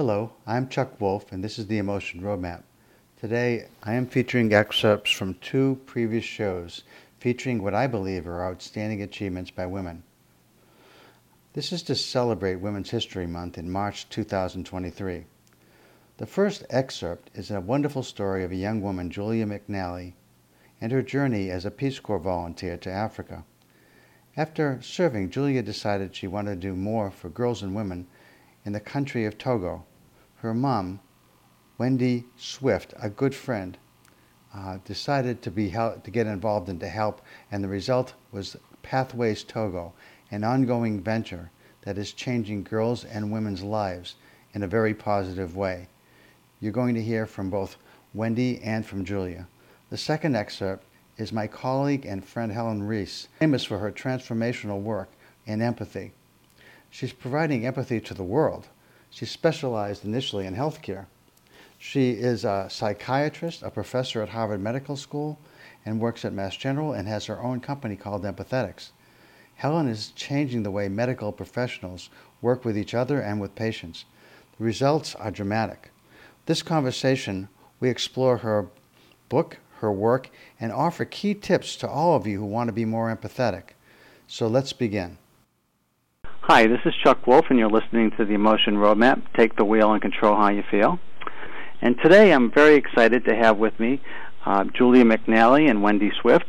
Hello, I'm Chuck Wolf, and this is the Emotion Roadmap. Today, I am featuring excerpts from two previous shows featuring what I believe are outstanding achievements by women. This is to celebrate Women's History Month in March 2023. The first excerpt is a wonderful story of a young woman, Julia McNally, and her journey as a Peace Corps volunteer to Africa. After serving, Julia decided she wanted to do more for girls and women in the country of Togo. Her mom, Wendy Swift, a good friend, uh, decided to be help, to get involved and to help, and the result was Pathways Togo, an ongoing venture that is changing girls and women's lives in a very positive way. You're going to hear from both Wendy and from Julia. The second excerpt is my colleague and friend Helen Riess, famous for her transformational work in empathy. She's providing empathy to the world. She specialized initially in healthcare. She is a psychiatrist, a professor at Harvard Medical School, and works at Mass General and has her own company called Empathetics. Helen is changing the way medical professionals work with each other and with patients. The results are dramatic. This conversation, we explore her book, her work, and offer key tips to all of you who want to be more empathetic. So let's begin. Hi, this is Chuck Wolf, and you're listening to the Emotion Roadmap Take the Wheel and Control How You Feel. And today I'm very excited to have with me uh, Julia McNally and Wendy Swift,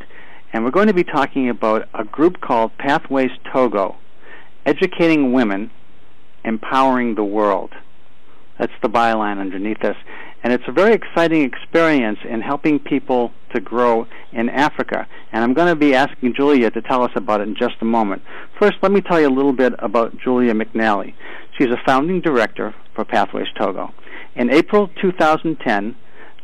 and we're going to be talking about a group called Pathways Togo Educating Women, Empowering the World. That's the byline underneath this. And it's a very exciting experience in helping people to grow in Africa. And I'm going to be asking Julia to tell us about it in just a moment. First, let me tell you a little bit about Julia McNally. She's a founding director for Pathways Togo. In April 2010,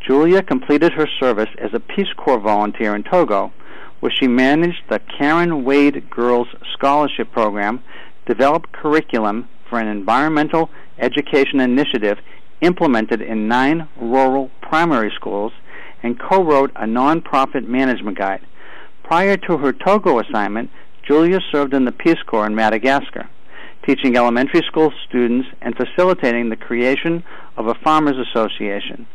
Julia completed her service as a Peace Corps volunteer in Togo, where she managed the Karen Wade Girls Scholarship Program, developed curriculum for an environmental education initiative implemented in nine rural primary schools, and co wrote a nonprofit management guide. Prior to her Togo assignment, Julia served in the Peace Corps in Madagascar, teaching elementary school students and facilitating the creation of a farmers association.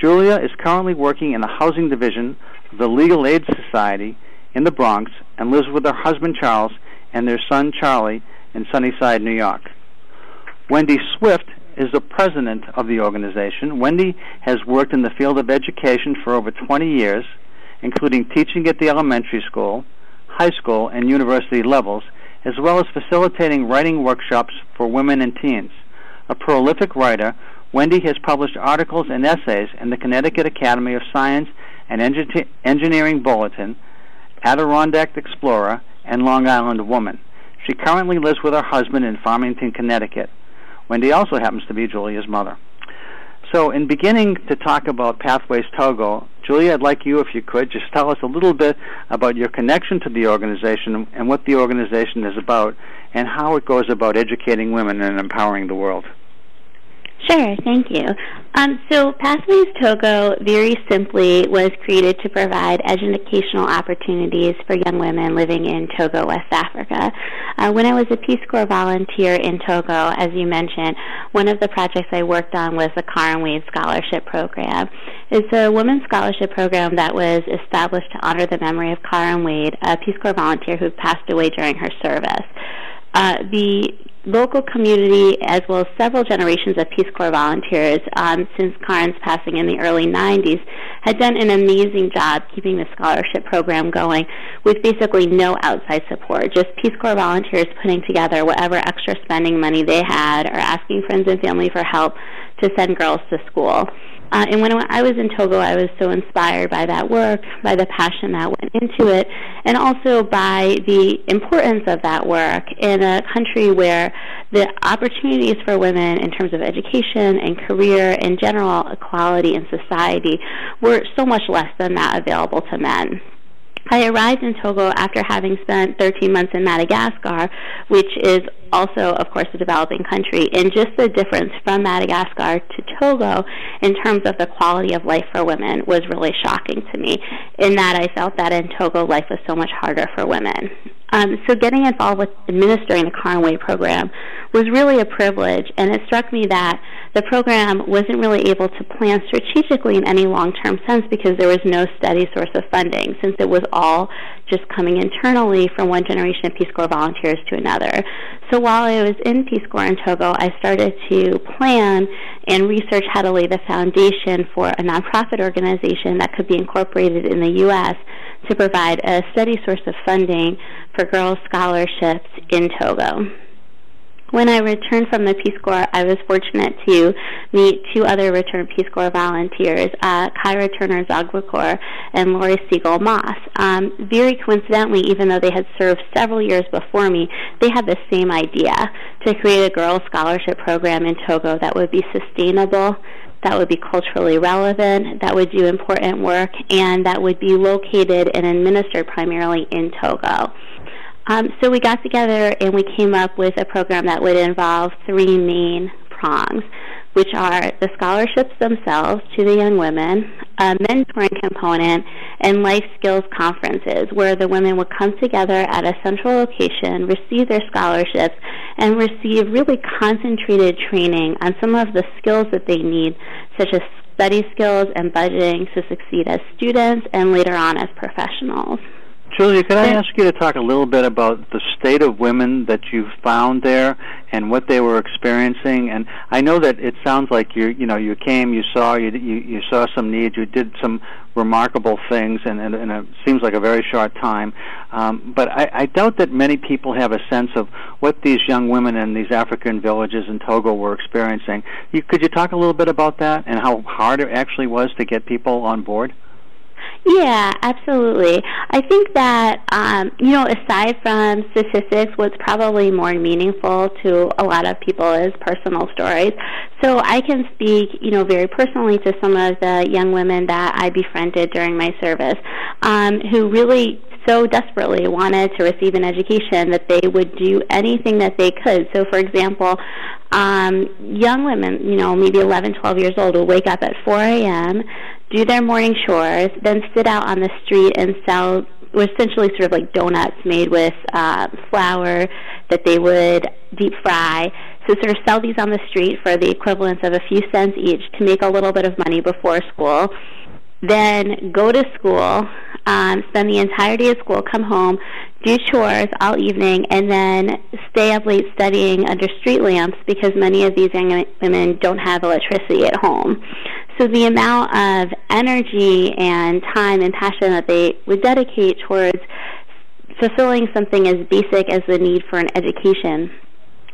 Julia is currently working in the housing division of the Legal Aid Society in the Bronx and lives with her husband Charles and their son Charlie in Sunnyside, New York. Wendy Swift is the president of the organization. Wendy has worked in the field of education for over 20 years, including teaching at the elementary school, high school, and university levels, as well as facilitating writing workshops for women and teens. A prolific writer, Wendy has published articles and essays in the Connecticut Academy of Science and Engineering Bulletin, Adirondack Explorer, and Long Island Woman. She currently lives with her husband in Farmington, Connecticut. Wendy also happens to be Julia's mother. So, in beginning to talk about Pathways Togo, Julia, I'd like you, if you could, just tell us a little bit about your connection to the organization and what the organization is about and how it goes about educating women and empowering the world. Sure, thank you. Um, so Pathways Togo very simply was created to provide educational opportunities for young women living in Togo, West Africa. Uh, when I was a Peace Corps volunteer in Togo, as you mentioned, one of the projects I worked on was the Karen Wade Scholarship Program. It's a women's scholarship program that was established to honor the memory of Karen Wade, a Peace Corps volunteer who passed away during her service. Uh, the local community, as well as several generations of Peace Corps volunteers um, since Karen's passing in the early 90s, had done an amazing job keeping the scholarship program going with basically no outside support. Just Peace Corps volunteers putting together whatever extra spending money they had or asking friends and family for help to send girls to school. Uh, and when I was in Togo, I was so inspired by that work, by the passion that went into it, and also by the importance of that work in a country where the opportunities for women in terms of education and career and general equality in society were so much less than that available to men. I arrived in Togo after having spent 13 months in Madagascar, which is also, of course, a developing country. And just the difference from Madagascar to Togo in terms of the quality of life for women was really shocking to me, in that I felt that in Togo life was so much harder for women. Um, so getting involved with administering the Wade program was really a privilege, and it struck me that the program wasn't really able to plan strategically in any long-term sense because there was no steady source of funding since it was all just coming internally from one generation of Peace Corps volunteers to another. So while I was in Peace Corps in Togo, I started to plan and research how to lay the foundation for a nonprofit organization that could be incorporated in the U.S. to provide a steady source of funding for girls' scholarships in Togo. When I returned from the Peace Corps, I was fortunate to meet two other returned Peace Corps volunteers, uh, Kyra Turner Zogwakor and Lori Siegel Moss. Um, very coincidentally, even though they had served several years before me, they had the same idea to create a girls' scholarship program in Togo that would be sustainable, that would be culturally relevant, that would do important work, and that would be located and administered primarily in Togo. Um, so we got together and we came up with a program that would involve three main prongs, which are the scholarships themselves to the young women, a mentoring component, and life skills conferences where the women would come together at a central location, receive their scholarships, and receive really concentrated training on some of the skills that they need, such as study skills and budgeting to succeed as students and later on as professionals. Julia, could I ask you to talk a little bit about the state of women that you found there and what they were experiencing? And I know that it sounds like you you know you came, you saw you you, you saw some needs, you did some remarkable things, and, and, and it seems like a very short time. Um, but I, I doubt that many people have a sense of what these young women in these African villages in Togo were experiencing. You, could you talk a little bit about that and how hard it actually was to get people on board? Yeah, absolutely. I think that, um, you know, aside from statistics, what's probably more meaningful to a lot of people is personal stories. So I can speak, you know, very personally to some of the young women that I befriended during my service um, who really so desperately wanted to receive an education that they would do anything that they could. So, for example, um, young women, you know, maybe 11, 12 years old, will wake up at 4 a.m., do their morning chores, then sit out on the street and sell essentially sort of like donuts made with uh, flour that they would deep fry. So sort of sell these on the street for the equivalent of a few cents each to make a little bit of money before school. Then go to school, um, spend the entire day at school, come home, do chores all evening, and then stay up late studying under street lamps because many of these young women don't have electricity at home. So the amount of energy and time and passion that they would dedicate towards fulfilling something as basic as the need for an education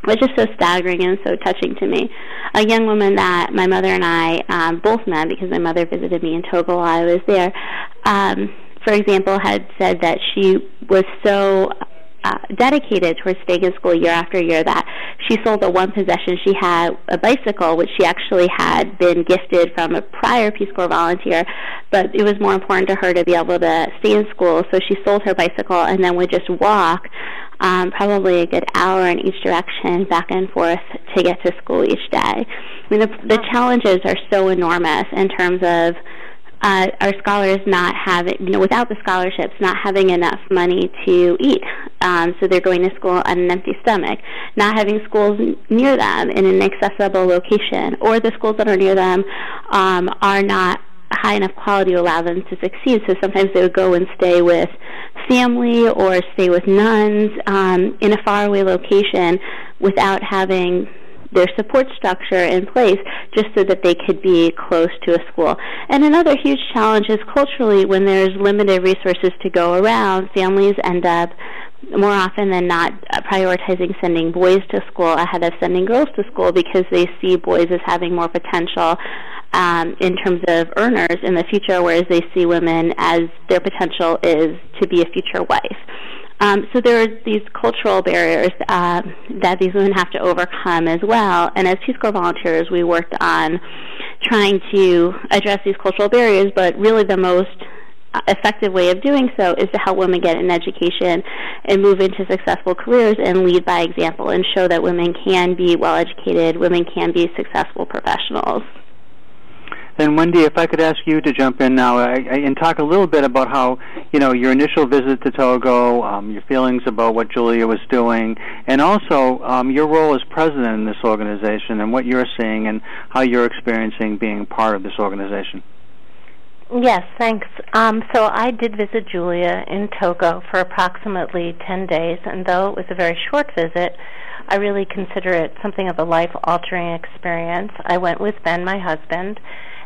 was just so staggering and so touching to me. A young woman that my mother and I um, both met because my mother visited me in Togo while I was there. Um, for example, had said that she was so uh, dedicated towards staying in school year after year that she sold the one possession she had, a bicycle, which she actually had been gifted from a prior Peace Corps volunteer, but it was more important to her to be able to stay in school, so she sold her bicycle and then would just walk um, probably a good hour in each direction back and forth to get to school each day. I mean, the, the challenges are so enormous in terms of uh, our scholars not having, you know, without the scholarships, not having enough money to eat. Um, so they're going to school on an empty stomach, not having schools near them in an accessible location, or the schools that are near them um, are not high enough quality to allow them to succeed. So sometimes they would go and stay with family or stay with nuns um, in a faraway location without having their support structure in place just so that they could be close to a school. And another huge challenge is culturally when there's limited resources to go around, families end up more often than not prioritizing sending boys to school ahead of sending girls to school because they see boys as having more potential um, in terms of earners in the future, whereas they see women as their potential is to be a future wife. Um, so there are these cultural barriers uh, that these women have to overcome as well. And as Peace Corps volunteers, we worked on trying to address these cultural barriers, but really the most effective way of doing so is to help women get an education and move into successful careers and lead by example and show that women can be well educated, women can be successful professionals. Then Wendy, if I could ask you to jump in now and talk a little bit about how you know your initial visit to Togo, um, your feelings about what Julia was doing, and also um, your role as president in this organization and what you're seeing and how you're experiencing being part of this organization. Yes, thanks. Um, so I did visit Julia in Togo for approximately 10 days, and though it was a very short visit, I really consider it something of a life altering experience. I went with Ben, my husband,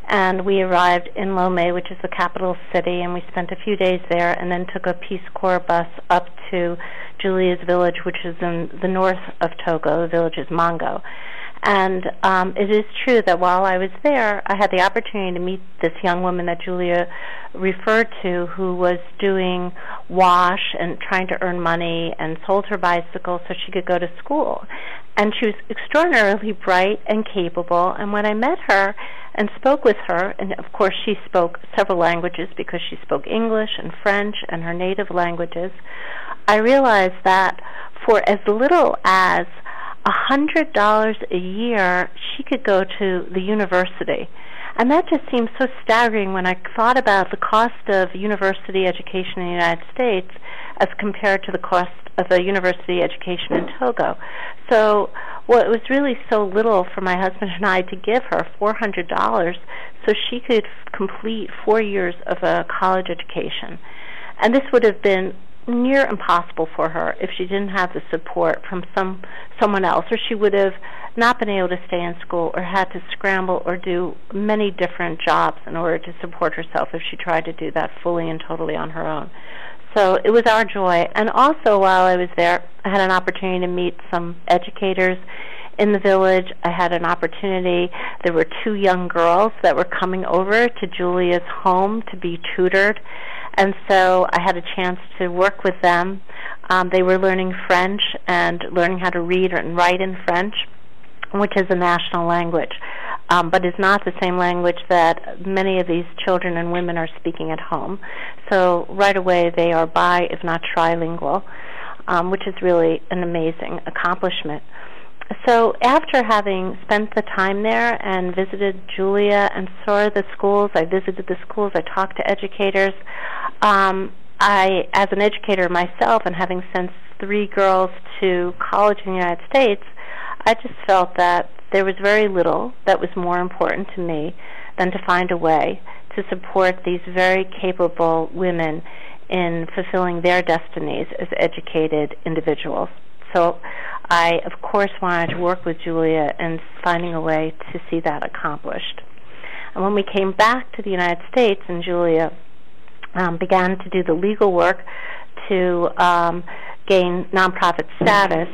and we arrived in Lomé, which is the capital city, and we spent a few days there and then took a Peace Corps bus up to Julia's village, which is in the north of Togo. The village is Mongo. And um, it is true that while I was there, I had the opportunity to meet this young woman that Julia referred to who was doing wash and trying to earn money and sold her bicycle so she could go to school. And she was extraordinarily bright and capable. And when I met her and spoke with her, and of course she spoke several languages because she spoke English and French and her native languages, I realized that for as little as a hundred dollars a year, she could go to the university. And that just seemed so staggering when I thought about the cost of university education in the United States as compared to the cost of a university education in Togo. So well, it was really so little for my husband and I to give her $400 so she could complete four years of a college education. And this would have been near impossible for her if she didn't have the support from some someone else or she would have not been able to stay in school or had to scramble or do many different jobs in order to support herself if she tried to do that fully and totally on her own. So it was our joy. And also while I was there, I had an opportunity to meet some educators in the village. I had an opportunity. There were two young girls that were coming over to Julia's home to be tutored and so I had a chance to work with them. Um, they were learning French and learning how to read and write in French, which is a national language, um, but is not the same language that many of these children and women are speaking at home. So right away they are bi, if not trilingual, um, which is really an amazing accomplishment so after having spent the time there and visited Julia and saw the schools, I visited the schools, I talked to educators. Um, I, as an educator myself, and having sent three girls to college in the United States, I just felt that there was very little that was more important to me than to find a way to support these very capable women in fulfilling their destinies as educated individuals. So I, of course, wanted to work with Julia in finding a way to see that accomplished. And when we came back to the United States and Julia um, began to do the legal work to um, gain nonprofit status,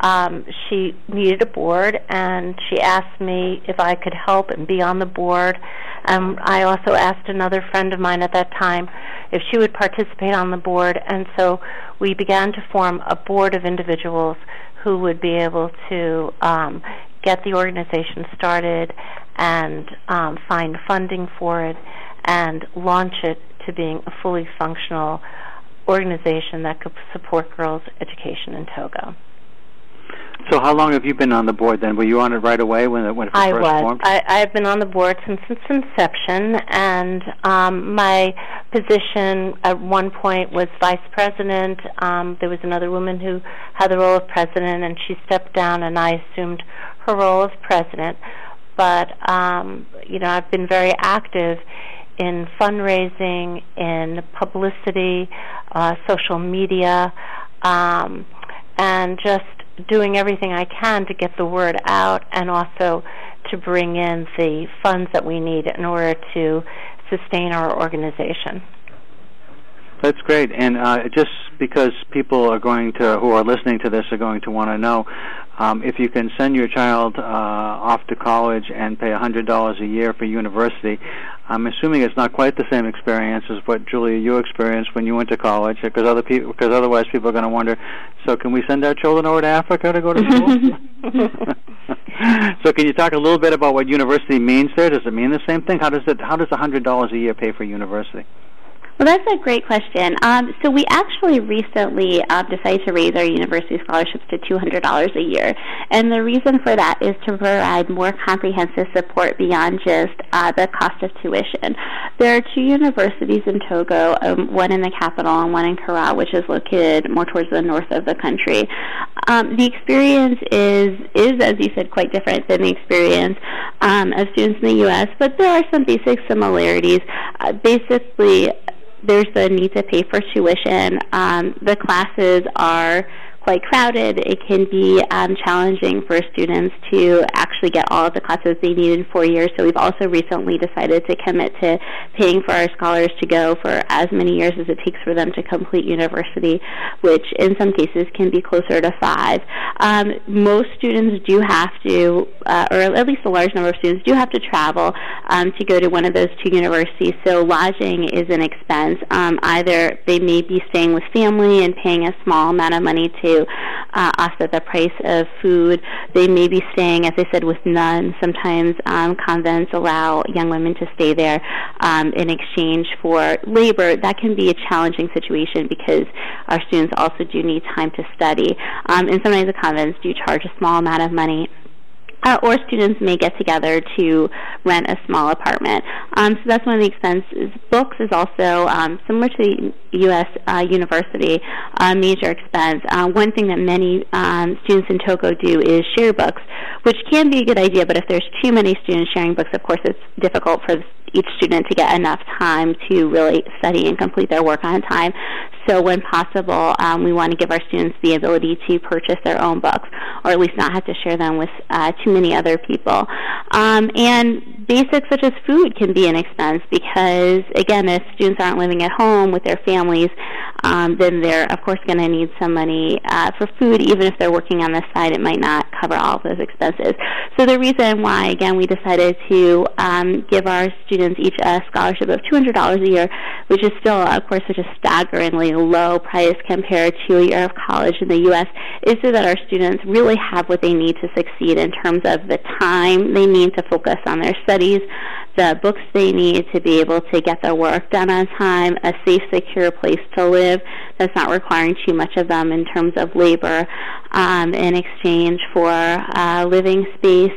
um, she needed a board, and she asked me if I could help and be on the board. Um, I also asked another friend of mine at that time if she would participate on the board, and so we began to form a board of individuals who would be able to um, get the organization started and um, find funding for it and launch it to being a fully functional organization that could support girls' education in Togo. So how long have you been on the board then? Were you on it right away when it, when it I first was. formed? I, was. I've been on the board since its inception, and um, my position at one point was vice president. Um, there was another woman who had the role of president, and she stepped down, and I assumed her role as president. But um, you know, I've been very active in fundraising, in publicity, uh, social media, um, and just doing everything I can to get the word out and also to bring in the funds that we need in order to sustain our organization. That's great, and uh, just because people are going to, who are listening to this, are going to want to know, um, if you can send your child uh, off to college and pay $100 a year for university, I'm assuming it's not quite the same experience as what Julia you experienced when you went to college, because other people, because otherwise people are going to wonder. So, can we send our children over to Africa to go to school? so, can you talk a little bit about what university means there? Does it mean the same thing? How does it? How does a $100 a year pay for university? Well, that's a great question. Um, so we actually recently um, decided to raise our university scholarships to $200 a year, and the reason for that is to provide more comprehensive support beyond just uh, the cost of tuition. There are two universities in Togo, um, one in the capital and one in Kara, which is located more towards the north of the country. Um, the experience is is, as you said, quite different than the experience um, of students in the U.S., but there are some basic similarities. Uh, basically, there's the need to pay for tuition. Um, the classes are quite crowded. It can be um, challenging for students to actually get all of the classes they need in four years. So we've also recently decided to commit to paying for our scholars to go for as many years as it takes for them to complete university, which in some cases can be closer to five. Um, most students do have to, uh, or at least a large number of students do have to travel um, to go to one of those two universities. So lodging is an expense. Um, either they may be staying with family and paying a small amount of money to to uh, offset the price of food. They may be staying, as I said, with nuns. Sometimes um, convents allow young women to stay there um, in exchange for labor. That can be a challenging situation because our students also do need time to study. Um, and sometimes the convents do charge a small amount of money uh, or students may get together to rent a small apartment. Um, so that's one of the expenses. Books is also um, similar to the U.S. Uh, university uh, major expense. Uh, one thing that many um, students in Togo do is share books, which can be a good idea. But if there's too many students sharing books, of course, it's difficult for each student to get enough time to really study and complete their work on time. So when possible, um, we want to give our students the ability to purchase their own books, or at least not have to share them with uh, too many other people. Um, and basics such as food can be an expense because, again, if students aren't living at home with their families, um, then they're of course going to need some money uh, for food. Even if they're working on the side, it might not cover all of those expenses. So the reason why, again, we decided to um, give our students each a scholarship of $200 a year, which is still, of course, such a staggeringly low price compared to a year of college in the U.S., is so that our students really have what they need to succeed in terms of the time they need to focus on their studies, the books they need to be able to get their work done on time, a safe, secure place to live that's not requiring too much of them in terms of labor um, in exchange for uh, living space.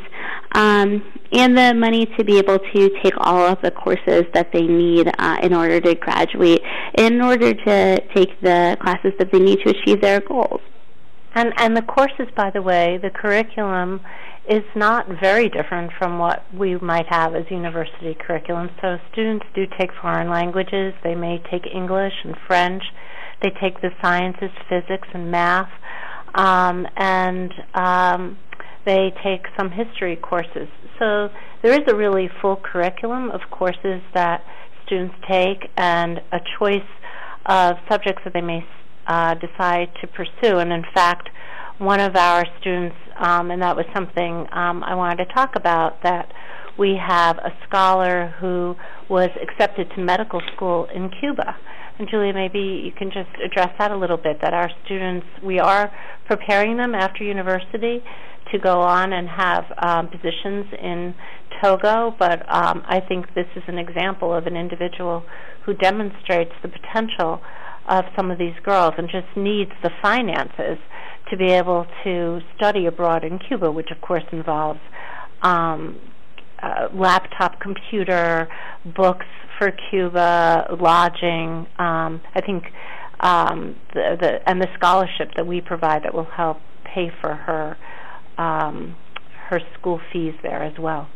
Um, and the money to be able to take all of the courses that they need uh, in order to graduate, in order to take the classes that they need to achieve their goals. And and the courses, by the way, the curriculum is not very different from what we might have as university curriculum. So students do take foreign languages. They may take English and French. They take the sciences, physics, and math, um, and um, they take some history courses. So there is a really full curriculum of courses that students take, and a choice of subjects that they may uh, decide to pursue. And in fact, one of our students, um, and that was something um, I wanted to talk about, that we have a scholar who was accepted to medical school in Cuba. And Julia, maybe you can just address that a little bit, that our students, we are preparing them after university to go on and have um, positions in Togo, but um, I think this is an example of an individual who demonstrates the potential of some of these girls and just needs the finances to be able to study abroad in Cuba, which of course involves um, uh, laptop computer, books for Cuba, lodging. Um, I think um, the, the and the scholarship that we provide that will help pay for her um, her school fees there as well.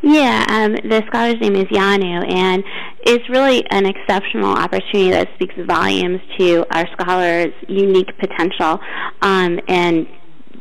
Yeah, um, the scholar's name is Yanu, and it's really an exceptional opportunity that speaks volumes to our scholars' unique potential um, and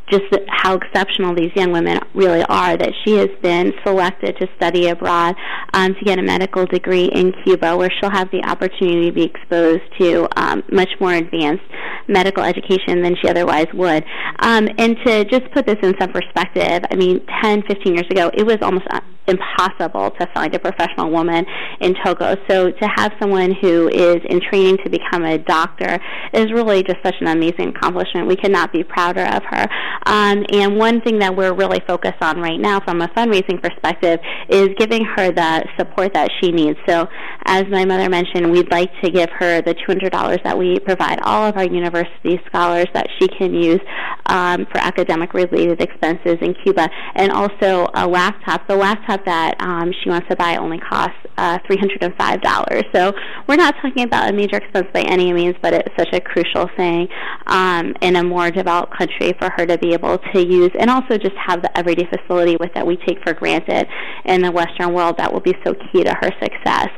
just how exceptional these young women really are that she has been selected to study abroad um, to get a medical degree in Cuba where she'll have the opportunity to be exposed to um, much more advanced medical education than she otherwise would. Um, and to just put this in some perspective, I mean, 10, 15 years ago, it was almost impossible to find a professional woman in Togo. So to have someone who is in training to become a doctor is really just such an amazing accomplishment. We cannot be prouder of her. Um, and one thing that we're really focused on right now from a fundraising perspective is giving her the support that she needs. So as my mother mentioned, we'd like to give her the $200 that we provide all of our university scholars that she can use um, for academic related expenses in Cuba, and also a laptop. The laptop that um, she wants to buy only costs uh, $305. So we're not talking about a major expense by any means, but it's such a crucial thing um, in a more developed country for her to be able to use, and also just have the everyday facility with that we take for granted in the Western world that will be so key to her success.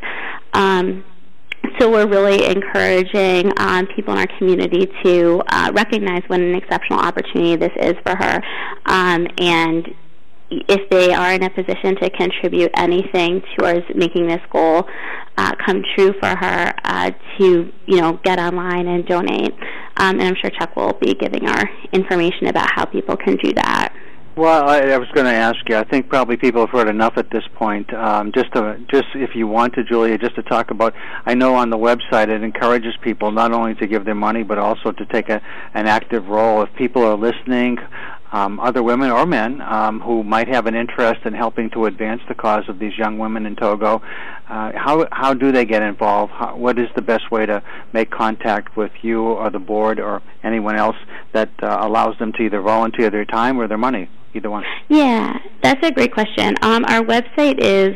Um, so we're really encouraging um, people in our community to uh, recognize what an exceptional opportunity this is for her, um, and if they are in a position to contribute anything towards making this goal uh, come true for her, uh, to you know get online and donate. Um, and I'm sure Chuck will be giving our information about how people can do that. Well, I, I was going to ask you. I think probably people have heard enough at this point. Um, just to, just if you want to, Julia, just to talk about. I know on the website it encourages people not only to give their money but also to take a, an active role. If people are listening, um, other women or men um, who might have an interest in helping to advance the cause of these young women in Togo. Uh, how how do they get involved? How, what is the best way to make contact with you or the board or anyone else that uh, allows them to either volunteer their time or their money? Either one. Yeah, that's a great question. Um, our website is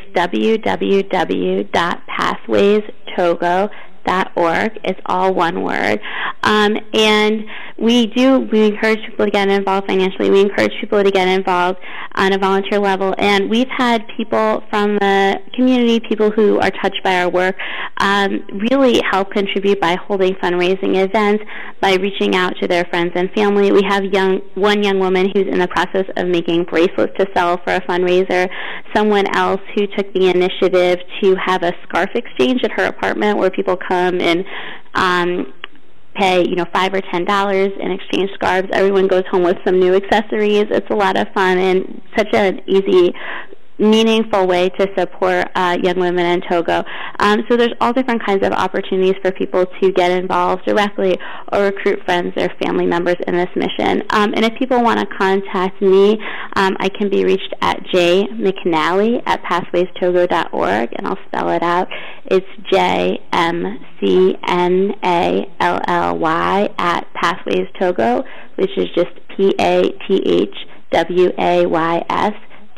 www.pathwaystogo.org. It's all one word. Um, and we do we encourage people to get involved financially. We encourage people to get involved on a volunteer level, and we've had people from the community, people who are touched by our work, um, really help contribute by holding fundraising events, by reaching out to their friends and family. We have young one young woman who's in the process of making bracelets to sell for a fundraiser. Someone else who took the initiative to have a scarf exchange at her apartment where people come and um, pay you know five or ten dollars and exchange scarves. Everyone goes home with some new accessories. It's a lot of fun and such an easy meaningful way to support uh, young women in Togo. Um, so there's all different kinds of opportunities for people to get involved directly or recruit friends or family members in this mission. Um, and if people want to contact me, um, I can be reached at J jmcnally at pathwaystogo.org, and I'll spell it out. It's J M C N A L L Y at Pathways Togo, which is just P A T H W A Y S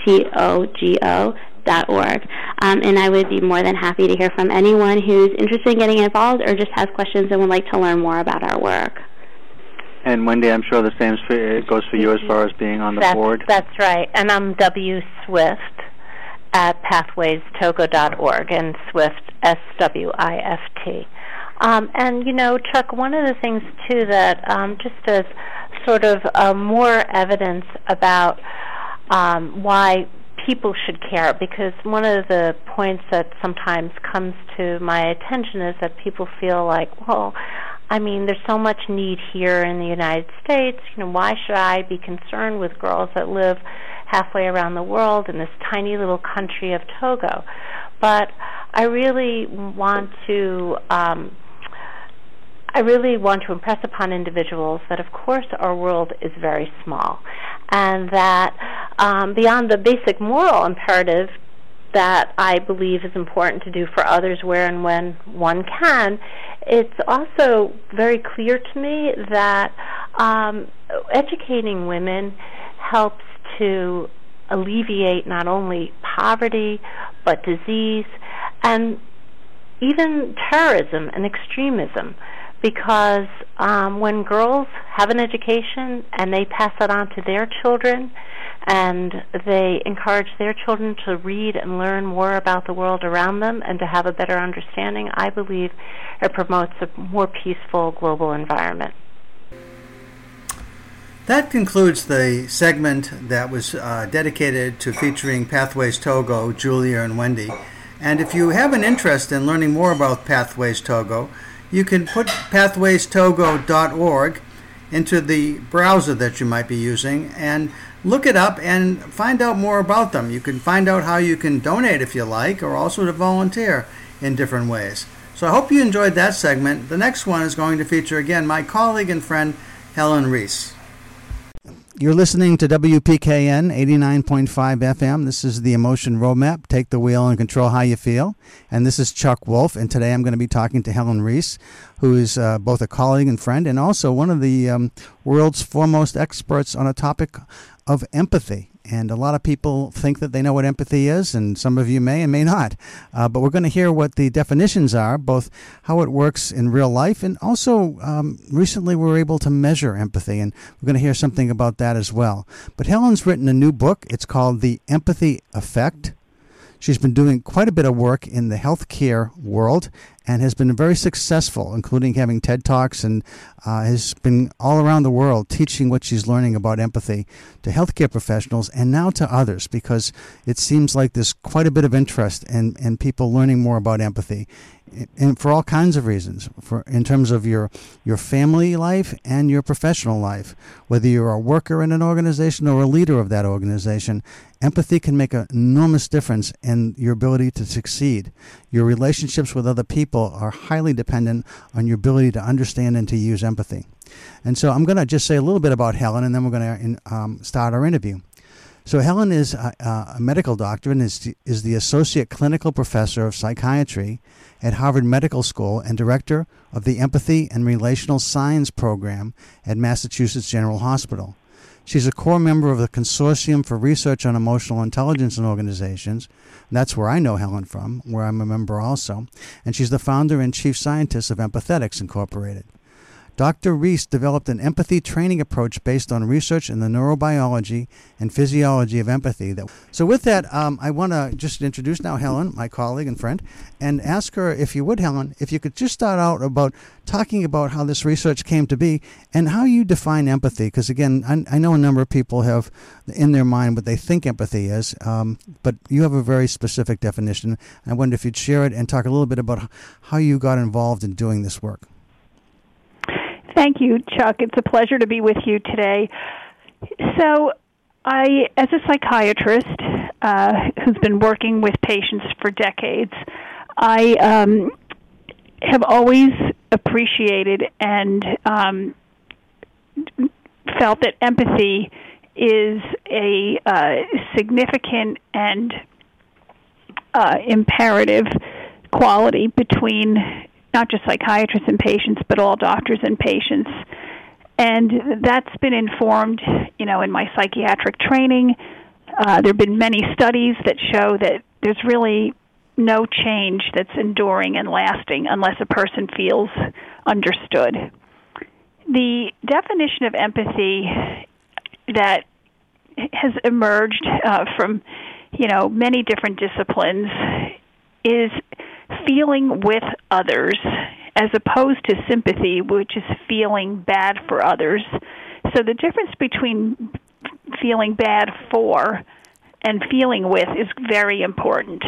T-O-G-O dot org. Um, and I would be more than happy to hear from anyone who's interested in getting involved or just has questions and would like to learn more about our work. And Wendy, I'm sure the same goes for you as far as being on the that's, board. That's right. And I'm W Swift at pathwaystogo.org and Swift S W I F T. Um, and you know, Chuck, one of the things too that um, just as sort of uh, more evidence about um, why people should care because one of the points that sometimes comes to my attention is that people feel like, well, I mean, there's so much need here in the United States. You know, why should I be concerned with girls that live halfway around the world in this tiny little country of Togo? But I really want to um, I really want to impress upon individuals that, of course, our world is very small, and that um, beyond the basic moral imperative that I believe is important to do for others where and when one can, it's also very clear to me that um, educating women helps to alleviate not only poverty but disease and even terrorism and extremism because um, when girls have an education and they pass it on to their children and they encourage their children to read and learn more about the world around them and to have a better understanding, I believe it promotes a more peaceful global environment. That concludes the segment that was uh, dedicated to featuring Pathways Togo, Julia, and Wendy. And if you have an interest in learning more about Pathways Togo, you can put pathwaystogo.org into the browser that you might be using, and look it up and find out more about them. You can find out how you can donate if you like, or also to volunteer in different ways. So I hope you enjoyed that segment. The next one is going to feature again my colleague and friend Helen Riess. You're listening to WPKN 89.5 FM. This is the Emotion Roadmap. Take the wheel and control how you feel. And this is Chuck Wolf. And today I'm going to be talking to Helen Riess, who is uh, both a colleague and friend, and also one of the um, world's foremost experts on a topic of empathy. And a lot of people think that they know what empathy is, and some of you may and may not. Uh, but we're going to hear what the definitions are, both how it works in real life, and also um, recently we were able to measure empathy, and we're going to hear something about that as well. But Helen's written a new book. It's called The Empathy Effect. She's been doing quite a bit of work in the healthcare world and has been very successful, including having TED Talks and uh, has been all around the world teaching what she's learning about empathy to healthcare professionals and now to others because it seems like there's quite a bit of interest in, in people learning more about empathy and for all kinds of reasons for in terms of your your family life and your professional life. Whether you're a worker in an organization or a leader of that organization empathy can make an enormous difference in your ability to succeed. Your relationships with other people are highly dependent on your ability to understand and to use empathy. And so i'm going to just say a little bit about helen and then we're going to um, start our interview so Helen is a, a, medical doctor and is, is the associate clinical professor of psychiatry at Harvard Medical School and director of the Empathy and Relational Science program at Massachusetts General Hospital. She's a core member of the Consortium for Research on Emotional Intelligence in Organizations. That's where I know Helen from, where I'm a member also. And she's the founder and chief scientist of Empathetics Incorporated. Dr. Riess developed an empathy training approach based on research in the neurobiology and physiology of empathy. So, with that, um, I want to just introduce now Helen, my colleague and friend, and ask her, if you would, Helen, if you could just start out about talking about how this research came to be and how you define empathy. Because, again, I, I, know a number of people have in their mind what they think empathy is, um, but you have a very specific definition. I wonder if you'd share it and talk a little bit about how you got involved in doing this work. Thank you, Chuck. It's a pleasure to be with you today. So, I, as a psychiatrist uh, who's been working with patients for decades, I um, have always appreciated and um, felt that empathy is a uh, significant and uh, imperative quality between not just psychiatrists and patients, but all doctors and patients. And that's been informed, you know, in my psychiatric training. Uh, there have been many studies that show that there's really no change that's enduring and lasting unless a person feels understood. The definition of empathy that has emerged uh, from, you know, many different disciplines is feeling with others as opposed to sympathy, which is feeling bad for others. So the difference between feeling bad for and feeling with is very important.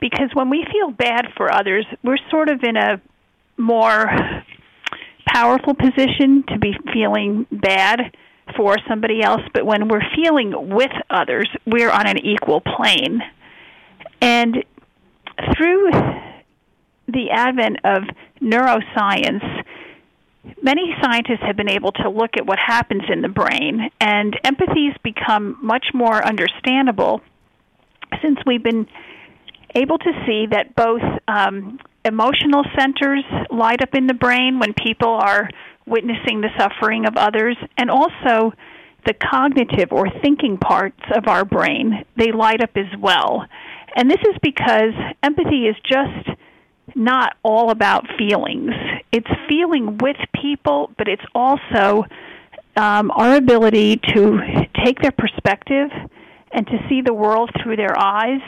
Because when we feel bad for others, we're sort of in a more powerful position to be feeling bad for somebody else, but when we're feeling with others, we're on an equal plane. And through the advent of neuroscience, many scientists have been able to look at what happens in the brain, and empathy has become much more understandable since we've been able to see that both um, emotional centers light up in the brain when people are witnessing the suffering of others, and also the cognitive or thinking parts of our brain, they light up as well. And this is because empathy is just not all about feelings. It's feeling with people, but it's also um, our ability to take their perspective and to see the world through their eyes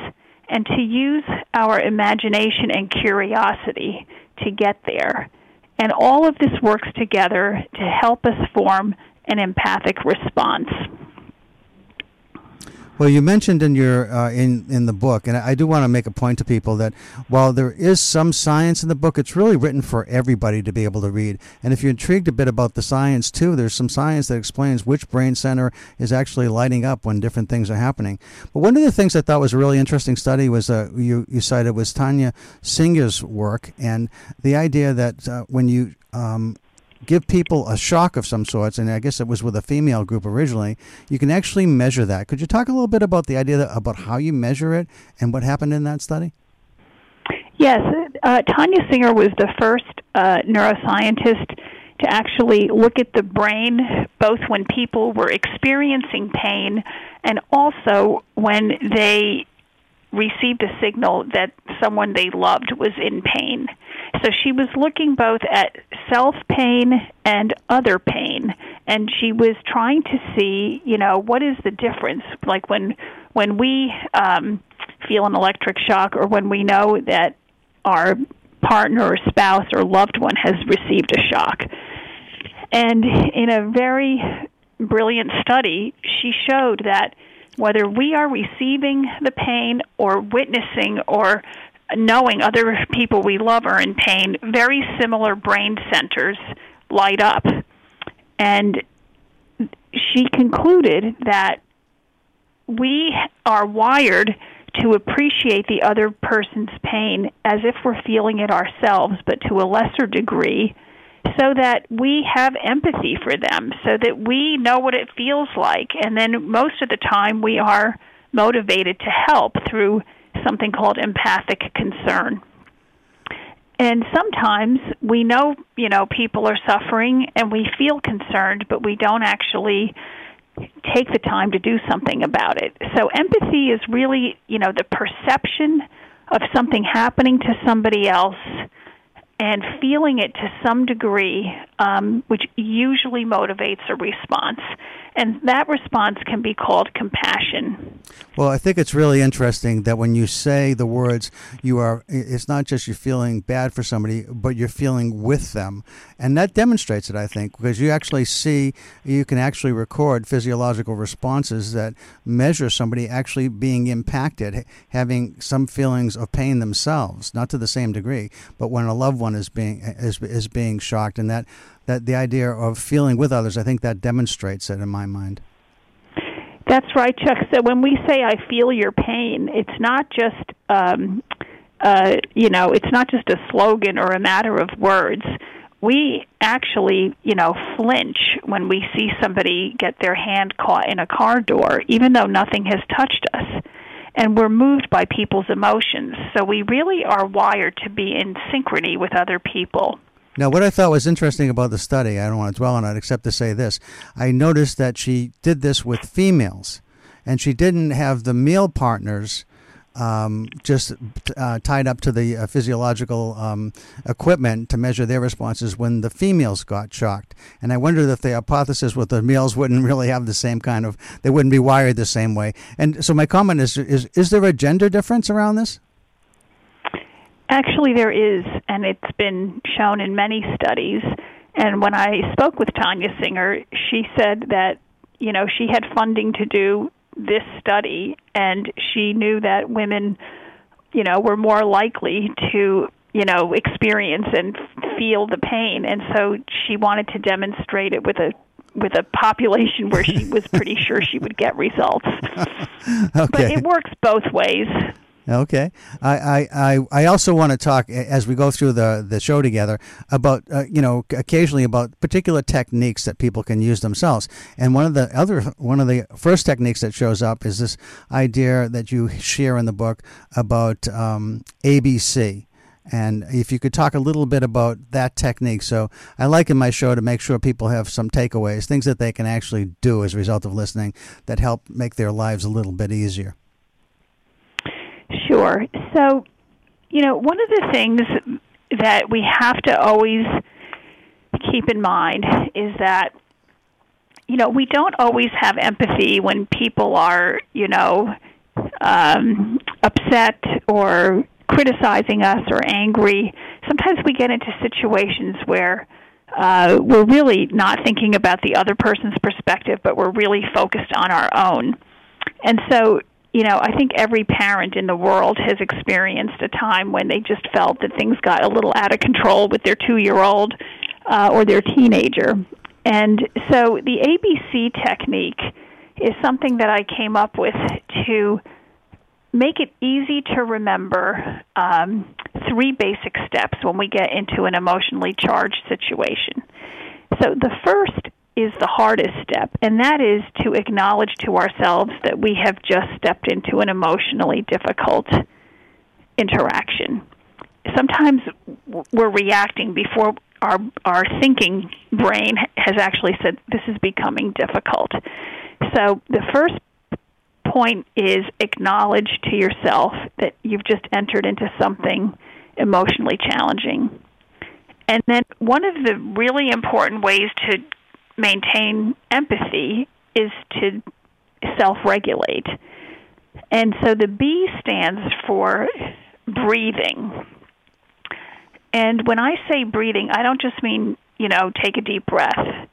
and to use our imagination and curiosity to get there. And all of this works together to help us form an empathic response. Well, you mentioned in your uh, in in the book, and I do want to make a point to people that while there is some science in the book, it's really written for everybody to be able to read. And if you're intrigued a bit about the science too, there's some science that explains which brain center is actually lighting up when different things are happening. But one of the things I thought was a really interesting study was uh, you you cited was Tania Singer's work and the idea that uh, when you um, give people a shock of some sorts, and I guess it was with a female group originally, you can actually measure that. Could you talk a little bit about the idea that, about how you measure it and what happened in that study? Yes, uh, Tania Singer was the first uh, neuroscientist to actually look at the brain both when people were experiencing pain and also when they received a signal that someone they loved was in pain. So she was looking both at self pain and other pain, and she was trying to see, you know, what is the difference? Like when when we um, feel an electric shock, or when we know that our partner or spouse or loved one has received a shock. And in a very brilliant study, she showed that whether we are receiving the pain or witnessing or knowing other people we love are in pain, very similar brain centers light up. And she concluded that we are wired to appreciate the other person's pain as if we're feeling it ourselves, but to a lesser degree, so that we have empathy for them, so that we know what it feels like. And then most of the time, we are motivated to help through something called empathic concern. And sometimes we know, you know, people are suffering and we feel concerned, but we don't actually take the time to do something about it. So empathy is really, you know, the perception of something happening to somebody else and feeling it to some degree, um, which usually motivates a response and that response can be called compassion. Well, I think it's really interesting that when you say the words, you are, it's not just you're feeling bad for somebody, but you're feeling with them. And that demonstrates it, I think, because you actually see, you can actually record physiological responses that measure somebody actually being impacted, having some feelings of pain themselves, not to the same degree, but when a loved one is being, is, is being shocked. And that, that the idea of feeling with others, I think that demonstrates it in my mind. That's right, Chuck. So when we say "I feel your pain," it's not just um, uh, you know, it's not just a slogan or a matter of words. We actually, you know, flinch when we see somebody get their hand caught in a car door, even though nothing has touched us. And we're moved by people's emotions. So we really are wired to be in synchrony with other people. Now, what I thought was interesting about the study, I don't want to dwell on it except to say this. I noticed that she did this with females, and she didn't have the male partners um, just uh, tied up to the uh, physiological um, equipment to measure their responses when the females got shocked. And I wondered if the hypothesis with the males wouldn't really have the same kind of, they wouldn't be wired the same way. And so my comment is, is, is there a gender difference around this? Actually, there is, and it's been shown in many studies. And when I spoke with Tania Singer, she said that, you know, she had funding to do this study, and she knew that women, you know, were more likely to, you know, experience and feel the pain. And so she wanted to demonstrate it with a with a population where she was pretty sure she would get results. okay. But it works both ways. Okay. I, I, I also want to talk as we go through the, the show together about, uh, you know, occasionally about particular techniques that people can use themselves. And one of the other, one of the first techniques that shows up is this idea that you share in the book about um, ABC. And if you could talk a little bit about that technique. So I like in my show to make sure people have some takeaways, things that they can actually do as a result of listening that help make their lives a little bit easier. Sure. So, you know, one of the things that we have to always keep in mind is that you know we don't always have empathy when people are you know um, upset or criticizing us or angry. Sometimes we get into situations where uh, we're really not thinking about the other person's perspective, but we're really focused on our own. And so, you know, I think every parent in the world has experienced a time when they just felt that things got a little out of control with their two year old uh, or their teenager. And so the ABC technique is something that I came up with to make it easy to remember um, three basic steps when we get into an emotionally charged situation. So the first is the hardest step, and that is to acknowledge to ourselves that we have just stepped into an emotionally difficult interaction. Sometimes we're reacting before our our thinking brain has actually said this is becoming difficult. So the first point is acknowledge to yourself that you've just entered into something emotionally challenging. And then one of the really important ways to maintain empathy is to self regulate. And so the B stands for breathing. And when I say breathing, I don't just mean, you know, take a deep breath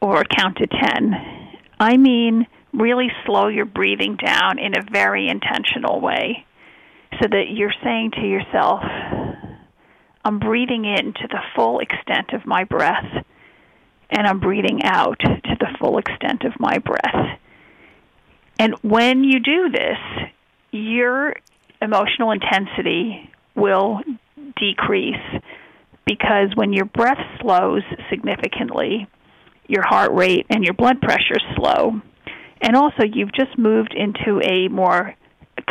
or count to 10. I mean really slow your breathing down in a very intentional way so that you're saying to yourself, I'm breathing in to the full extent of my breath, and I'm breathing out to the full extent of my breath. And when you do this, your emotional intensity will decrease because when your breath slows significantly, your heart rate and your blood pressure slow. And also, you've just moved into a more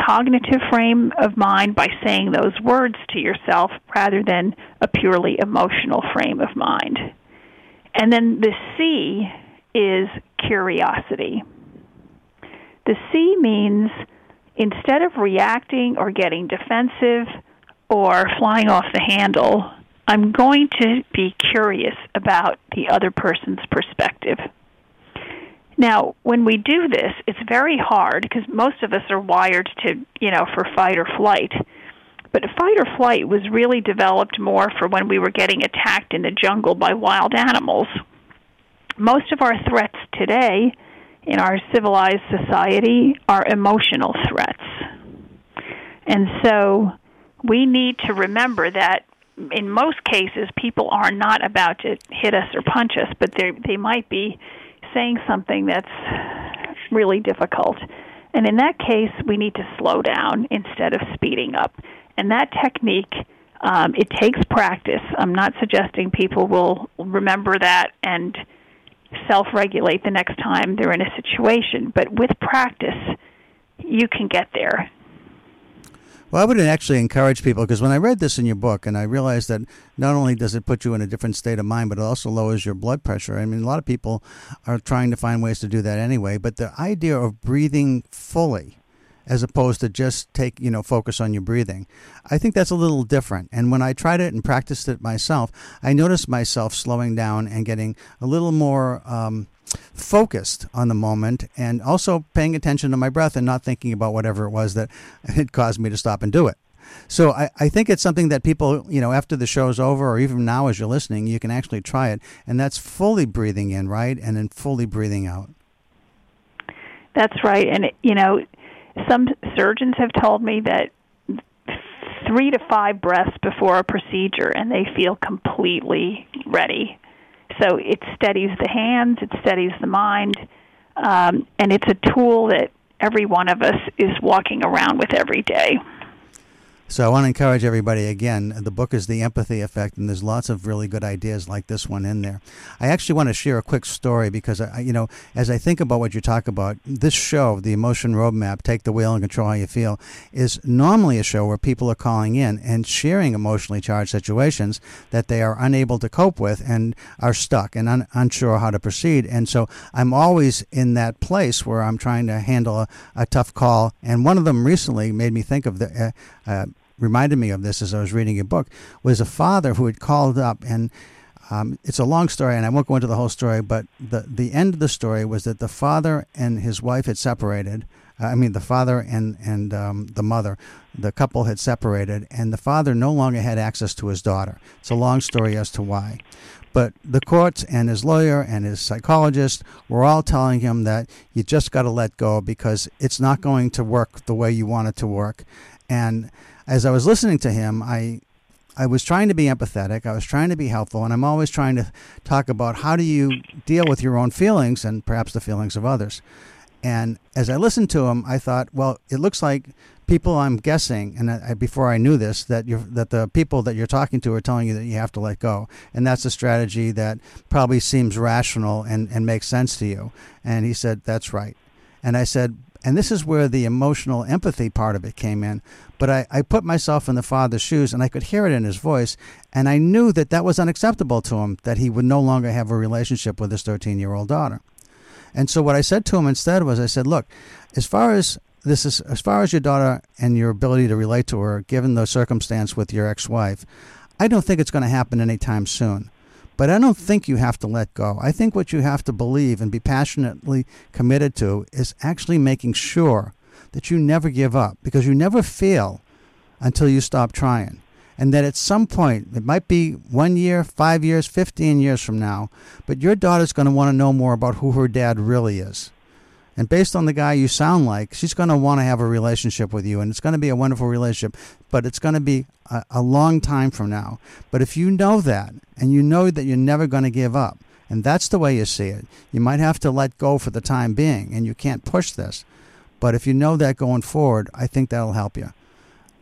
cognitive frame of mind by saying those words to yourself rather than a purely emotional frame of mind. And then the C is curiosity. The C means instead of reacting or getting defensive or flying off the handle, I'm going to be curious about the other person's perspective. Now, when we do this, it's very hard because most of us are wired to, you know, for fight or flight. But fight or flight was really developed more for when we were getting attacked in the jungle by wild animals. Most of our threats today in our civilized society are emotional threats. And so we need to remember that in most cases people are not about to hit us or punch us, but they they might be saying something that's really difficult. And in that case, we need to slow down instead of speeding up. And that technique, um, it takes practice. I'm not suggesting people will remember that and self regulate the next time they're in a situation, but with practice, you can get there. Well, I would actually encourage people because when I read this in your book and I realized that not only does it put you in a different state of mind, but it also lowers your blood pressure. I mean, a lot of people are trying to find ways to do that anyway, but the idea of breathing fully as opposed to just take, you know, focus on your breathing. I think that's a little different. And when I tried it and practiced it myself, I noticed myself slowing down and getting a little more um, focused on the moment and also paying attention to my breath and not thinking about whatever it was that had caused me to stop and do it. So I, I think it's something that people, you know, after the show's over or even now as you're listening, you can actually try it. And that's fully breathing in, right? And then fully breathing out. That's right. And, you know, some surgeons have told me that three to five breaths before a procedure and they feel completely ready so it steadies the hands, it steadies the mind, um, and it's a tool that every one of us is walking around with every day. So I want to encourage everybody again. The book is The Empathy Effect, and there's lots of really good ideas like this one in there. I actually want to share a quick story because I, you know, as I think about what you talk about, this show, The Emotion Roadmap, Take the Wheel and Control How You Feel, is normally a show where people are calling in and sharing emotionally charged situations that they are unable to cope with and are stuck and un- unsure how to proceed. And so I'm always in that place where I'm trying to handle a, a tough call. And one of them recently made me think of the. Uh, uh, reminded me of this as I was reading your book was a father who had called up and um, it's a long story and I won't go into the whole story, but the, the end of the story was that the father and his wife had separated. Uh, I mean, the father and, and um, the mother, the couple had separated, and the father no longer had access to his daughter. It's a long story as to why. But the courts and his lawyer and his psychologist were all telling him that you just got to let go because it's not going to work the way you want it to work. And as I was listening to him, I I was trying to be empathetic. I was trying to be helpful, and I'm always trying to talk about how do you deal with your own feelings and perhaps the feelings of others. And as I listened to him, I thought, well, it looks like people I'm guessing, and I, before I knew this, that you that the people that you're talking to are telling you that you have to let go, and that's a strategy that probably seems rational and and makes sense to you. And he said, that's right. And I said, and this is where the emotional empathy part of it came in. But I, I put myself in the father's shoes and I could hear it in his voice. And I knew that that was unacceptable to him, that he would no longer have a relationship with his 13 year old daughter. And so what I said to him instead was, I said, look, as far as this is, as far as your daughter and your ability to relate to her, given the circumstance with your ex wife, I don't think it's going to happen anytime soon. But I don't think you have to let go. I think what you have to believe and be passionately committed to is actually making sure that you never give up because you never fail until you stop trying. And that at some point, it might be one year, five years, 15 years from now, but your daughter's going to want to know more about who her dad really is. And based on the guy you sound like, she's going to want to have a relationship with you. And it's going to be a wonderful relationship, but it's going to be a, a long time from now. But if you know that and you know that you're never going to give up, and that's the way you see it, you might have to let go for the time being and you can't push this. But if you know that going forward, I think that'll help you.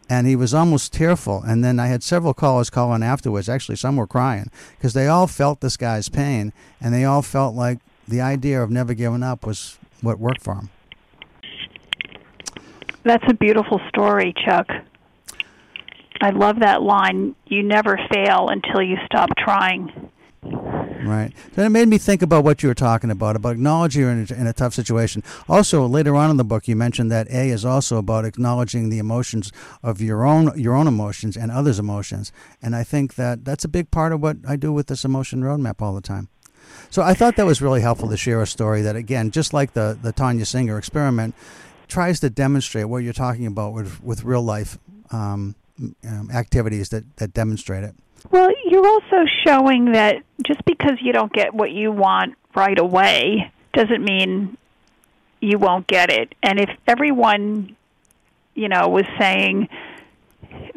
And he was almost tearful. And then I had several callers calling afterwards. Actually, some were crying because they all felt this guy's pain and they all felt like the idea of never giving up was what worked for him. That's a beautiful story, Chuck. I love that line. You never fail until you stop trying. Right. Then it made me think about what you were talking about, about acknowledging you're in a, in a, tough situation. Also, later on in the book, you mentioned that A is also about acknowledging the emotions of your own your own emotions and others' emotions. And I think that that's a big part of what I do with this emotion roadmap all the time. So I thought that was really helpful to share a story that, again, just like the, the Tania Singer experiment, tries to demonstrate what you're talking about with, with real life um, um, activities that, that demonstrate it. Well, you're also showing that just because you don't get what you want right away doesn't mean you won't get it. And if everyone, you know, was saying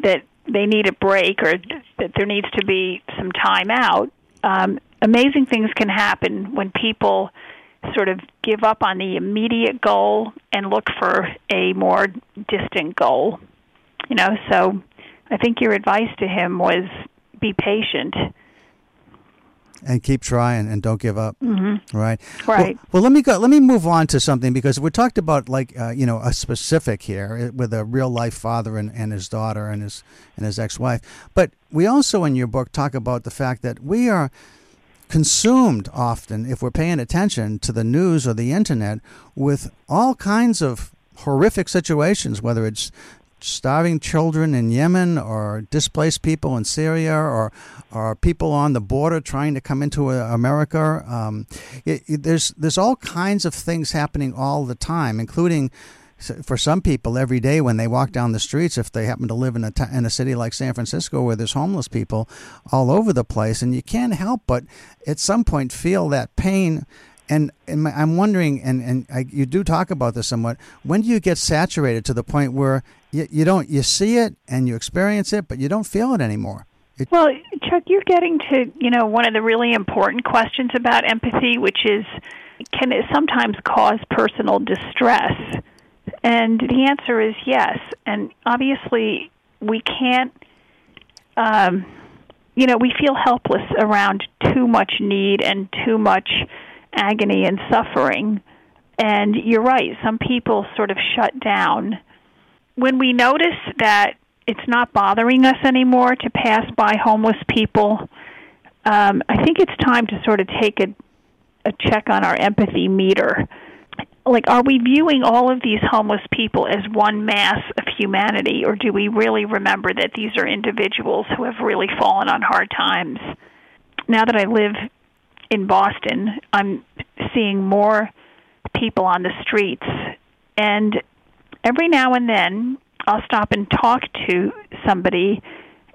that they need a break or that there needs to be some time out, um, amazing things can happen when people sort of give up on the immediate goal and look for a more distant goal. You know, so I think your advice to him was be patient and keep trying and don't give up. Mm-hmm. Right. Right. Well, well, let me go. Let me move on to something because we talked about like uh, you know a specific here uh, with a real life father and, and his daughter and his and his ex wife, but we also in your book talk about the fact that we are consumed often, if we're paying attention to the news or the internet, with all kinds of horrific situations, whether it's starving children in Yemen or displaced people in Syria or, or people on the border trying to come into uh, America. Um, it, it, there's, there's all kinds of things happening all the time, including for some people every day when they walk down the streets if they happen to live in a, t- in a city like San Francisco where there's homeless people all over the place and you can't help but at some point feel that pain. And, and my, I'm wondering and, and I, you do talk about this somewhat when do you get saturated to the point where you, you don't you see it and you experience it but you don't feel it anymore? It, well Chuck you're getting to you know one of the really important questions about empathy which is can it sometimes cause personal distress and the answer is yes. And obviously, we can't, um, you know, we feel helpless around too much need and too much agony and suffering. And you're right, some people sort of shut down. When we notice that it's not bothering us anymore to pass by homeless people, um, I think it's time to sort of take a, a check on our empathy meter like are we viewing all of these homeless people as one mass of humanity or do we really remember that these are individuals who have really fallen on hard times now that i live in boston i'm seeing more people on the streets and every now and then i'll stop and talk to somebody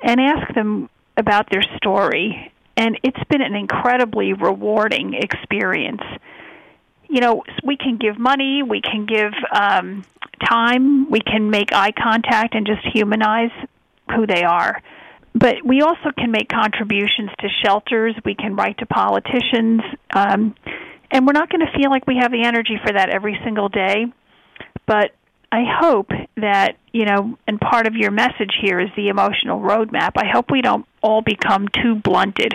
and ask them about their story and it's been an incredibly rewarding experience. You know, we can give money, we can give um, time, we can make eye contact and just humanize who they are. But we also can make contributions to shelters, we can write to politicians, um, and we're not going to feel like we have the energy for that every single day. But I hope that, you know, and part of your message here is the emotional roadmap. I hope we don't all become too blunted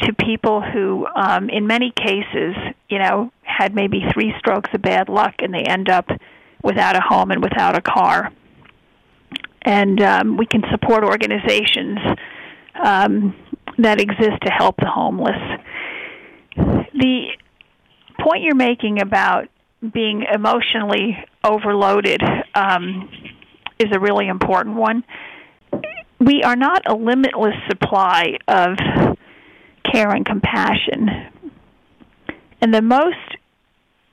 to people who, um, in many cases, you know, had maybe three strokes of bad luck and they end up without a home and without a car. And um, we can support organizations um, that exist to help the homeless. The point you're making about being emotionally overloaded um, is a really important one. We are not a limitless supply of care and compassion. And the most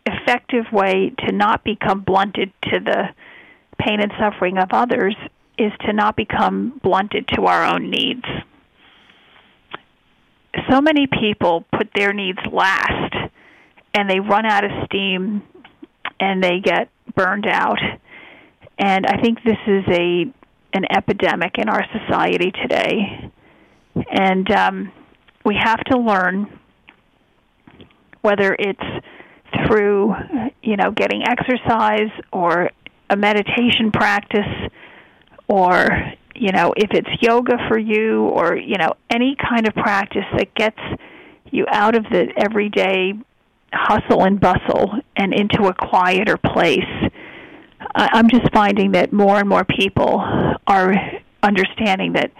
effective way to not become blunted to the pain and suffering of others is to not become blunted to our own needs. So many people put their needs last and they run out of steam and they get burned out. And I think this is a an epidemic in our society today. And um, we have to learn whether it's through you know getting exercise or a meditation practice or you know if it's yoga for you or you know any kind of practice that gets you out of the everyday hustle and bustle and into a quieter place. I'm just finding that more and more people are understanding that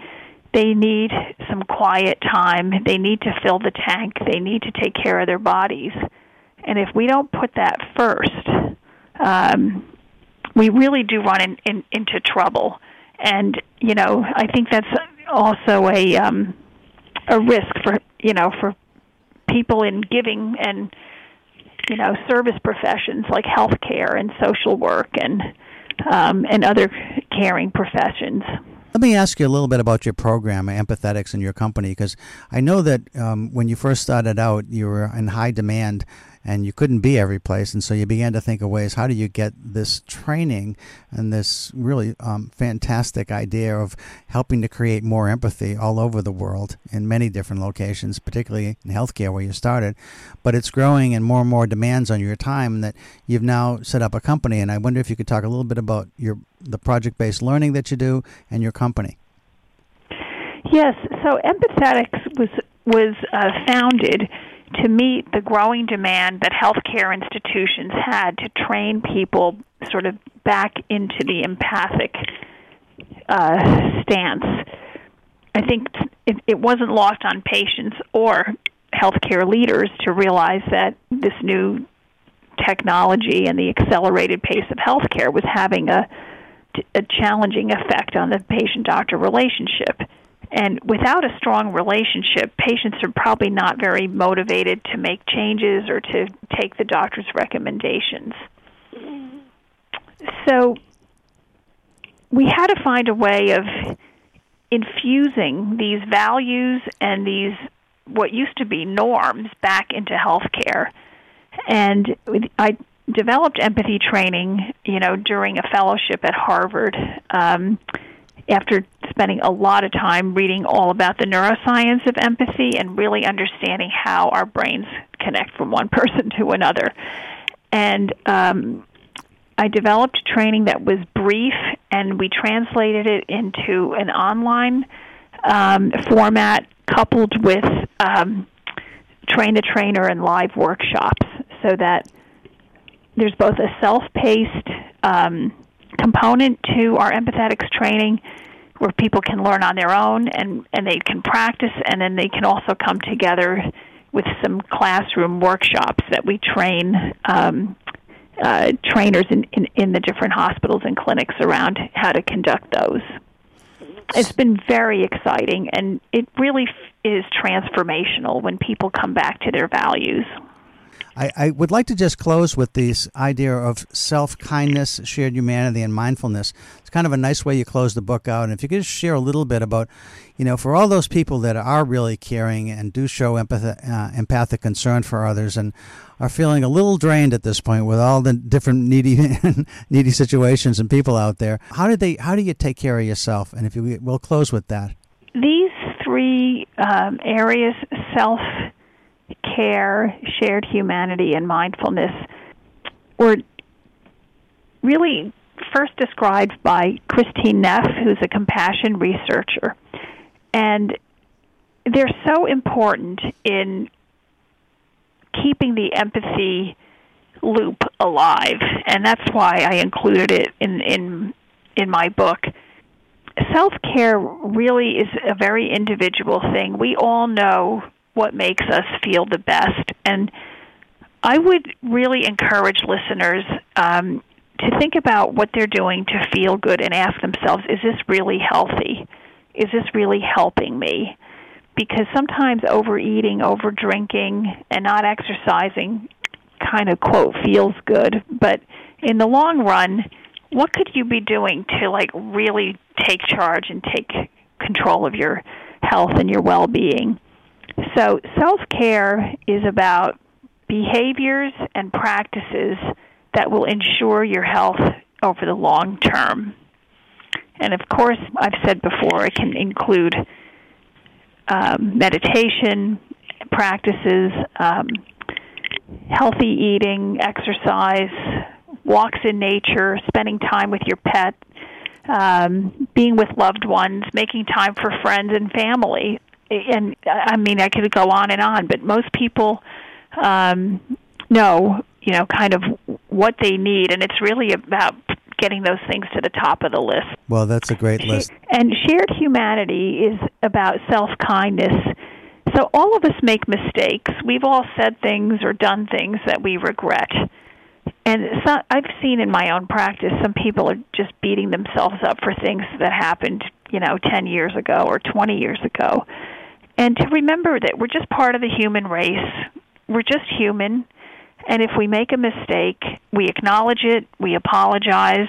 they need some quiet time. They need to fill the tank. They need to take care of their bodies. And if we don't put that first, um, we really do run in, in, into trouble. And you know, I think that's also a um, a risk for you know for people in giving and you know service professions like healthcare and social work and um, and other caring professions. Let me ask you a little bit about your program, Empathetics, and your company, because I know that um, when you first started out, you were in high demand and you couldn't be every place. And so you began to think of ways how do you get this training and this really um, fantastic idea of helping to create more empathy all over the world in many different locations, particularly in healthcare where you started. But it's growing and more and more demands on your time that you've now set up a company. And I wonder if you could talk a little bit about your the project based learning that you do and your company. Yes, so Empathetics was was uh, founded to meet the growing demand that healthcare institutions had to train people sort of back into the empathic uh, stance. I think it, it wasn't lost on patients or healthcare leaders to realize that this new technology and the accelerated pace of healthcare was having a, a challenging effect on the patient doctor relationship. And without a strong relationship, patients are probably not very motivated to make changes or to take the doctor's recommendations. So we had to find a way of infusing these values and these what used to be norms back into healthcare. And I developed empathy training, you know, during a fellowship at Harvard. Um, after spending a lot of time reading all about the neuroscience of empathy and really understanding how our brains connect from one person to another. And um, I developed training that was brief, and we translated it into an online um, format coupled with um, train the trainer and live workshops so that there's both a self paced um, component to our empathetics training where people can learn on their own and, and they can practice and then they can also come together with some classroom workshops that we train um, uh, trainers in, in, in the different hospitals and clinics around how to conduct those. It's been very exciting and it really is transformational when people come back to their values. I, I would like to just close with this idea of self kindness, shared humanity, and mindfulness. It's kind of a nice way you close the book out. And if you could just share a little bit about, you know, for all those people that are really caring and do show empath- uh, empathic concern for others and are feeling a little drained at this point with all the different needy needy situations and people out there, how did they? How do you take care of yourself? And if you, we'll close with that. These three um, areas: self care, shared humanity, and mindfulness were really first described by Christine Neff, who's a compassion researcher. And they're so important in keeping the empathy loop alive. And that's why I included it in, in, in my book. Self care really is a very individual thing. We all know what makes us feel the best. And I would really encourage listeners um, to think about what they're doing to feel good and ask themselves, is this really healthy? Is this really helping me? Because sometimes overeating, over drinking, and not exercising kind of quote feels good, but in the long run, what could you be doing to like really take charge and take control of your health and your well-being? So, self care is about behaviors and practices that will ensure your health over the long term. And of course, I've said before, it can include um, meditation practices, um, healthy eating, exercise, walks in nature, spending time with your pet, um, being with loved ones, making time for friends and family and I mean I could go on and on, but most people um, know, you know, kind of what they need, and it's really about getting those things to the top of the list. Well, that's a great list. And shared humanity is about self kindness. So all of us make mistakes. We've all said things or done things that we regret. And so I've seen in my own practice some people are just beating themselves up for things that happened, you know, 10 years ago or 20 years ago and to remember that we're just part of the human race. We're just human. And if we make a mistake, we acknowledge it, we apologize,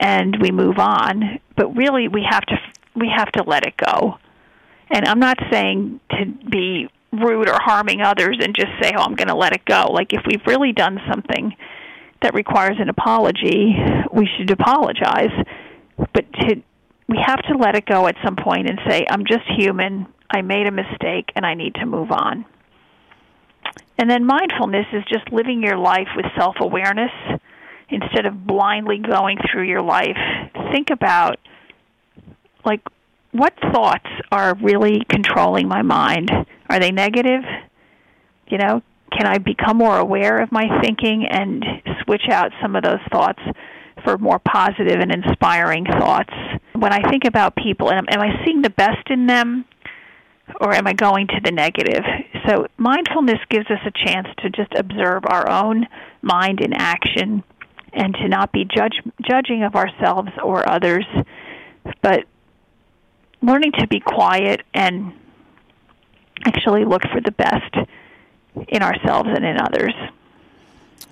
and we move on. But really, we have to we have to let it go. And I'm not saying to be rude or harming others and just say, "Oh, I'm going to let it go." Like if we've really done something that requires an apology, we should apologize. But to we have to let it go at some point and say, "I'm just human. I made a mistake and I need to move on. And then mindfulness is just living your life with self awareness instead of blindly going through your life. Think about, like, what thoughts are really controlling my mind? Are they negative? You know, can I become more aware of my thinking and switch out some of those thoughts for more positive and inspiring thoughts? When I think about people, am, am I seeing the best in them? Or am I going to the negative? So mindfulness gives us a chance to just observe our own mind in action and to not be judge, judging of ourselves or others, but learning to be quiet and actually look for the best in ourselves and in others.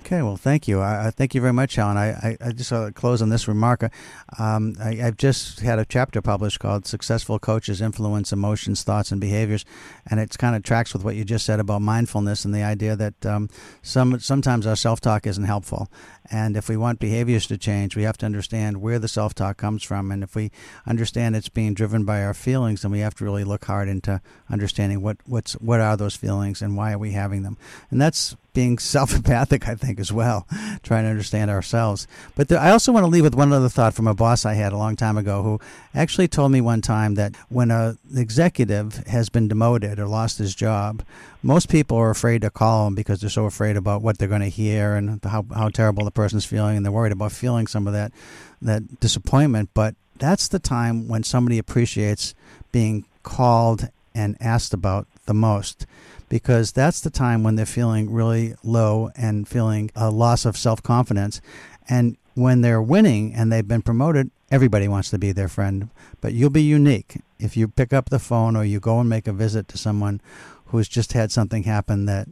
Okay, well, thank you. I, thank you very much, Alan. I, I, I just uh, close on this remark. Um, I, have just had a chapter published called "Successful Coaches Influence Emotions, Thoughts, and Behaviors," and it kind of tracks with what you just said about mindfulness and the idea that um, some sometimes our self-talk isn't helpful, and if we want behaviors to change, we have to understand where the self-talk comes from, and if we understand it's being driven by our feelings, then we have to really look hard into understanding what what's what are those feelings and why are we having them, and that's being self-empathic, I think, as well, trying to understand ourselves. But I also want to leave with one other thought from a boss I had a long time ago who actually told me one time that when a executive has been demoted or lost his job, most people are afraid to call him because they're so afraid about what they're going to hear and how, how terrible the person's feeling, and they're worried about feeling some of that that disappointment. But that's the time when somebody appreciates being called and asked about the most because that's the time when they're feeling really low and feeling a loss of self confidence. And when they're winning and they've been promoted, everybody wants to be their friend. But you'll be unique if you pick up the phone or you go and make a visit to someone who's just had something happen that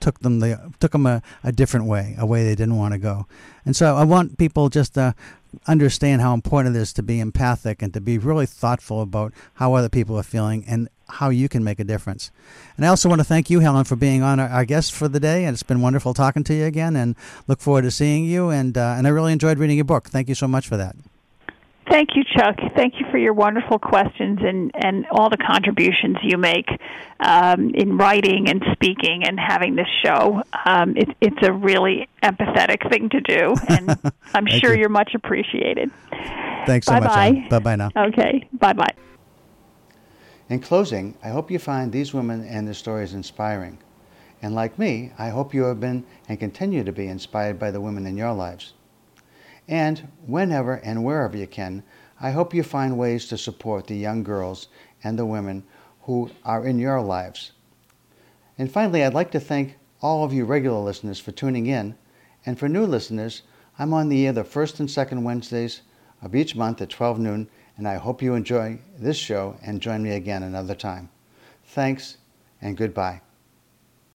took them the took them a, a different way, a way they didn't want to go. And so I want people just to understand how important it is to be empathic and to be really thoughtful about how other people are feeling and how you can make a difference. And I also want to thank you, Helen, for being on our, our guest for the day. And it's been wonderful talking to you again. And look forward to seeing you. And uh, and I really enjoyed reading your book. Thank you so much for that. Thank you, Chuck. Thank you for your wonderful questions and, and all the contributions you make um, in writing and speaking and having this show. Um, it, it's a really empathetic thing to do, and I'm sure you. are much appreciated. Thanks so Bye-bye. much. Bye bye now. Okay, bye bye. In closing, I hope you find these women and their stories inspiring. And like me, I hope you have been and continue to be inspired by the women in your lives. And whenever and wherever you can, I hope you find ways to support the young girls and the women who are in your lives. And finally, I'd like to thank all of you regular listeners for tuning in. And for new listeners, I'm on the air the first and second Wednesdays of each month at 12 noon, and I hope you enjoy this show and join me again another time. Thanks and goodbye.